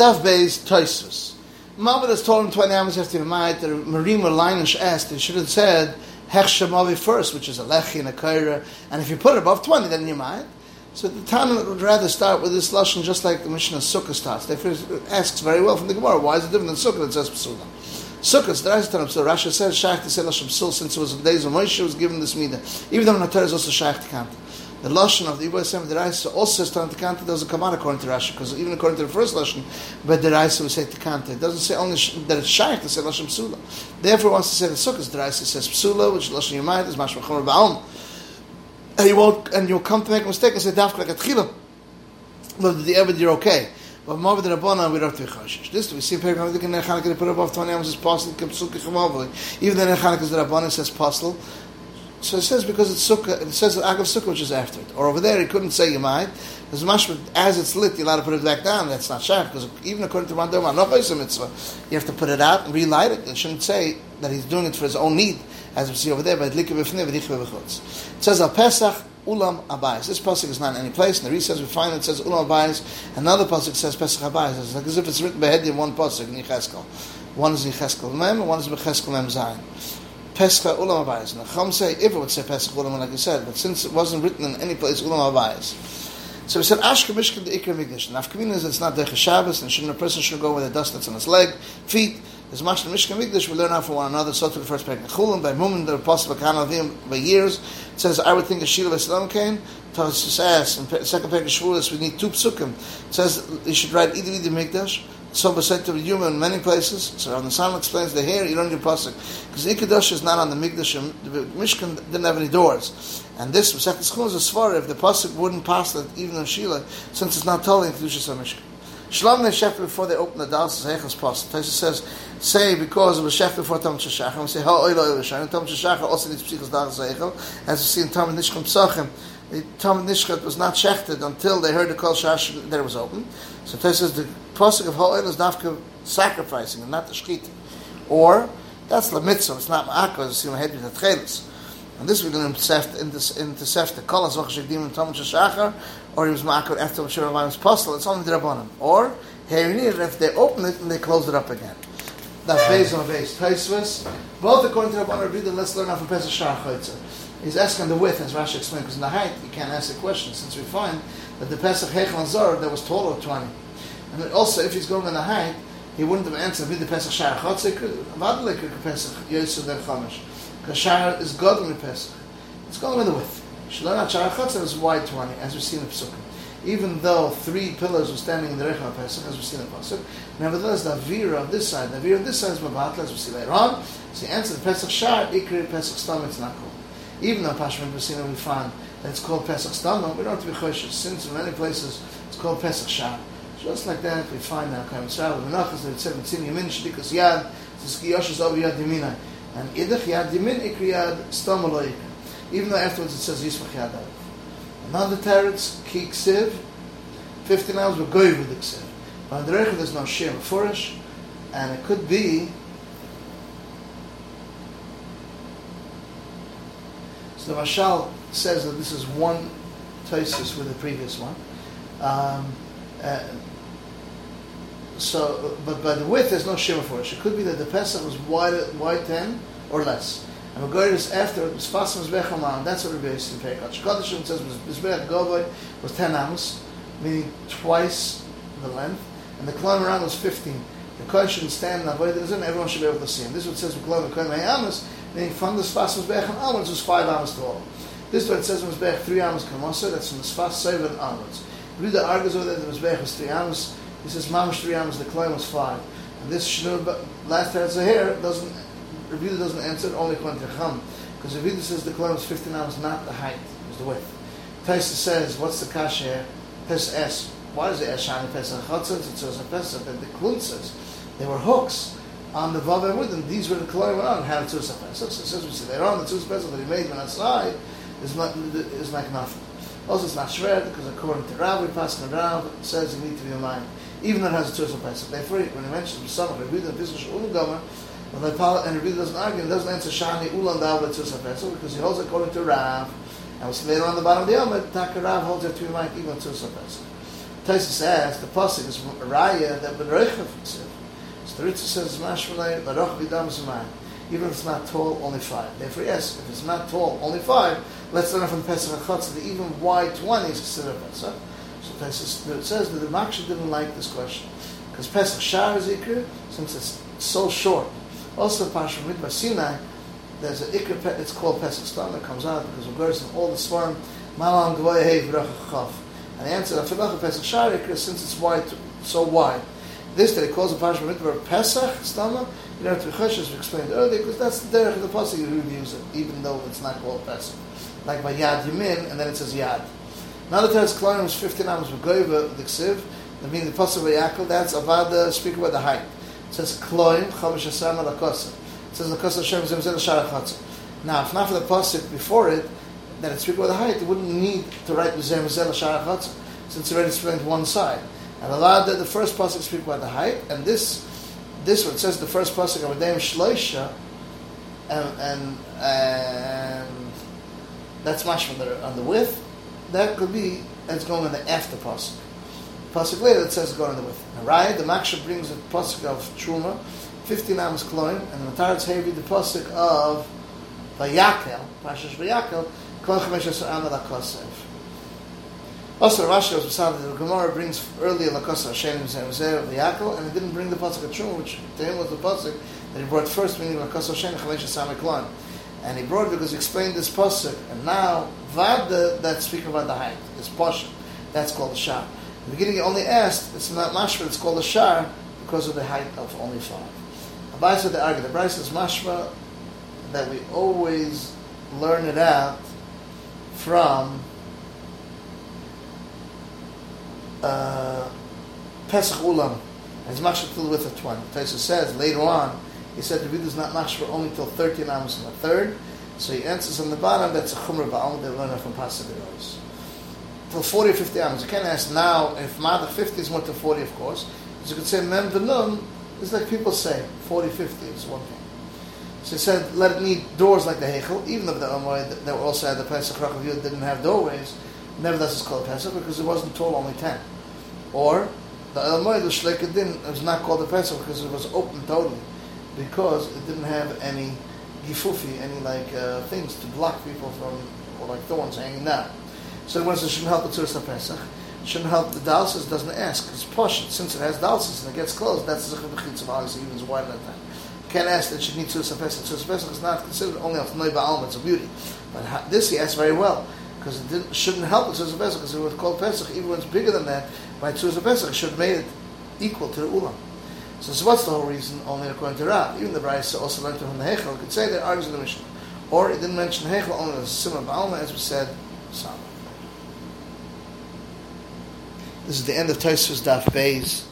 Daf Beis Toisus. Mavit has told him 20 hours after the night, the Marima Leinish asked, they should have said, Hechsha Mavi first, which is a Lechi and a Kaira, and if you put it above 20, then you might. So the Tana would rather start with this Lashon just like the Mishnah Sukkah starts. They first asks very well from the Gemara, why is it different than Sukkah that says Psula? Sukkah, the Rashi Tanam, so Rashi says, Shaykh to say Lashon Psul, since it was the days of Moshe was given this Midah. Even though Natar is also Shaykh to Kanta the lashon of the Yisrael the Raisa also says to Kanta doesn't come out according to Rashi because even according to the first lashon, but the Raisa will say Kanta. It doesn't say only that it's shaykh to say lashon psula. Therefore, wants to say the sukkahs. The Raisa says psula, which lashon yamayit is mashma chomer ba'om. And you won't, and you'll come to make a mistake and say dafka like. But the evid you're okay. But more than Rabbana, we don't have to be. This we see in Perikam, think in Chanukah, they put above 20 ounces possible, even then in Chanukah, the Rabbana says possible. So it says because it's sukkah, it says agav sukkah, which is after it. Or over there, he couldn't say you might. As much as it's lit, you're allowed to put it back down. That's not shach because even according to no mitzvah, you have to put it out and relight it. It shouldn't say that he's doing it for his own need, as we see over there. But it says al Pesach ulam abayis. This pasuk is not in any place. And the says we find it says ulam abayis. Another pasuk says Pesach abayis. It's like as if it's written by in one pasuk in. One is Yecheskel mem, and one is Yecheskel mem zayin. Pescha Ulam. And Chum say, if would say Pesach Ulam, like you said, but since it wasn't written in any place, Ulam Abayis. So we said, Ashka Mishkan the Ikra Migdash. And Afkamin is it's not Dech Shabbos, and shouldn't, a person shouldn't go with the dust that's on his leg, feet. As much in Mishkan Migdash, we learn out from one another, so to the first parak. Chulim, by Mumin, the apostle of Kanavim, by years, it says, I would think a Shila Veslam came, Tavas says, and second of Shavuos, we need two psukim. It says, you should write either Migdash, so said to the human in many places. So on the Psalm explains the hair, you don't need pasuk. Because Ikadosh is not on the Migdash, um, the Mishkan didn't have any doors. And this, Masechet Schul is a svar if the pasuk wouldn't pass that even on Shila, since it's not telling Kedushas Mishkan. Shalom Neshef before they open the Das Zechas pasuk. Taisa says, say because it was Shef before Tam Shashach, and we say, Ha Oilo Shach, and Tam Shashach also needs Psichos Das Zechel, as we see in Tam Nishchim Psachim, the Tom Nishchat was not shechted until they heard the Kol Shash that it was open. So Tais says the pasuk of Ha'oil is nafka sacrificing and not the shchita. Or, that's the mitzvah, it's not ma'akah, it's with the tchelis. And this we learn in this in the Kol Azvach Shekdim and Talmud Shashachar, or he was ma'akah after Moshe Rabbeinu's postel, it's only the Rabbanim. Or, it if they open it and they close it up again. That's based on base. Taisvus, both according to Rabbanim Rabbi, let's learn out from Pesach Shar Chaytzah. He's asking the width, as Rashi explained, because in the height you can't ask the question, since we find that the Pesach Hechel Zor that was taller 20. And also, if he's going in the height, he wouldn't have answered with the Pesach Shar Chotzik, Vadalik Pesach Yosef Der Chamish. Because Shar is God in the Pesach. It's going with the width. Shalom Shar Chotzik is wide 20, as we see in the Pesachim. Even though three pillars were standing in the Rechel Pesach, as we see in the Pesach, nevertheless the Avira of this side, the Avira of this side is Mabatla, as we see later on. So he answered the Pesach Shar, Ikri Pesach Stam, it's not called. Even though Pashman Basina we find that it's called Pesach Stam, we don't have to be choshesh, since in many places it's called Pesach Shar. Just like that, we find now Kaim the Menachas, that it said, Mitzin Yamin, Shdikas Yad, Tzkiyosh is over Yad Yaminai. And Idach Yad Yamin, Ikri Yad, Stam Aloik. Even though afterwards it says Yismach Yad. Another teretz, Ki Ksiv, 15 hours, we're going with the Ksiv. But on the Rechel, there's no Shem Furish, and it could be So the Mashal says that this is one Tosis with the previous one. Um, uh, so, but by the width, there's no shimmer for it. It could be that the Pesach was wide, wide 10 or less. And Magoris after it was Fasim Zbech That's what Rabbi Yisrael Pekach. Shkodashim says Zbech Govoy was 10 amos, meaning twice the length. And the climb around was 15. The Kohen shouldn't stand in the Avodah everyone should be able to see him. This is what says, Kohen Amos, meaning from the Sfas Mizbech and onwards was five hours tall. This is what it says in Mizbech, three hours Kamosa, that's from the Sfas seven onwards. The argues over that the Mizbech was three hours, he says Mamish three hours, the claim was five. And this Shnur, last answer here, doesn't, Rebbe doesn't answer, it, only to Chum. Because Rebbe says the claim was 15 hours, not the height, it was the width. Taisa says, what's the kasha here? Taisa asks, why is it Eshani Pesach Chatzot? It says in Pesach, that the Klun says, they were hooks on the Vav and with. These were the Kloim on how to Pesach. So says we see later on the Tzus Pesach that he made when outside is not is like nothing. Also, it's not shred because according to Rav, we pass on Rav says you need to be in mind, even though it has a Tzus Pesach. Therefore, when he mentions the Samach, Rebbe and Pesach Ulam Gomer, when the follow, and Rebbe doesn't argue, he doesn't answer Shani Ulam Dav Tzus Pesach because he holds according to Rav. And we see later on the bottom of the Yom, Taka Rav holds it to be mind even Tzus Pesach. Taisus asks, the pasuk is raya that b'reichav ksiv. So the Ritza says, "Mashmalei laroch b'dam zeman." Even if it's not tall, only five. Therefore, yes, if it's not tall, only five. Let's learn from Pesach Chatzah that even wide twenty is considered Pesach. So Taisus it says that the Maksha didn't like this question because Pesach Shar is Ikr since it's so short. Also, Pasha Midbar Sinai, there's an Ikr. It's called Pesach Stam that comes out because of in all the swarm. Malam Gvoya Hey V'Rach and the answer, Afilacha Pesach Shar Ikr, since it's wide, so wide. This that he calls a Pasha Midbar Pesach Stama, you don't have to be choshesh, we explained earlier, because that's the derech of the pasuk you would use it, even though it's not called Pesach. Like by Yad Yamin, and then it says Yad. Now the Teres Kloim is 15 amos v'goyva the ksiv, that mean the pasuk v'yakol, that's Avada, speak about the height. It says Kloim, chavash asam al It says Lakosa Hashem zem zel shar Now, if not for the pasuk before it, that it speak about the height, it wouldn't need to write zem zel shar since it already explained one side. And allowed that the first pasuk speak about the height, and this this one says the first pasuk of Adem Shloisha, and, and and that's much on the on the width. That could be it's going on the after pasuk. Pasuk later it says going on the width. Right, the Maksha brings the pasuk of Truma, fifteen amos kloim, and the Mataritz Hevi the pasuk of Vayakel, Pashash Vayakel, Kol Chamesh Amal Akosef. Also, Rashi was beside the Gemara brings earlier Lakosa Hashem Zemer V'Yakel, and he didn't bring the pasuk Truma, which to him was the pasuk that he brought first, meaning Lakosa Hashem Chalesh Samiklan. And he brought it because he explained this pasuk, and now Vada that speak about the height is pasuk. That's called the Shar. In the beginning, he only asked, it's not mashma, it's called the Shar because of the height of only five. Abai said the argument. The Brayse is mashma that we always learn it out from uh, Pesach Ulam as mashra till with a 20. Taisa says later on, he said the video is not mashra only till 13 amos and a third. So he answers on the bottom, that's a chumrah ba'al that learn from Pasuk Till 40 or 50 amos. You can't ask now if Mada 50 is more than 40, of course. As you could say, Mem V'nun is like people say, 40, 50 is one thing. So he said, let it need doors like the Heichel, even though the Amoy that were also at the Pesach Rachav didn't have doorways. Nevertheless, it's called Pesach because it wasn't tall, only 10. Or the El Moed, the Shlekedin, was not called a Pesach because it was open totally. Because it didn't have any gifufi, any like uh, things to block people from, or like thorns hanging down. So when it shouldn't help the Tzuras Pesach, shouldn't help the dalsis, doesn't ask. It's posh, since it has dalsis and it gets closed, that's the Zechah of obviously even is wider than that. Can't ask that should need Tzuras Pesach. Tzuras Pesach is not considered only of Noi Ba'alma, it's a beauty. But this he asked very well because it shouldn't help the Tzuz Pesach because it was called Pesach. Even when it's bigger than that, by Tzuz Pesach, should have made it equal to the Ulam. So, so what's the whole reason? Only according to Rav. Even the Brayse also learned from the Hechel. could say that argues in the Mishnah. Or it didn't mention Hechel, only a similar Ba'alma, as we said, Sama. This is the end of Taisus Daf Beis.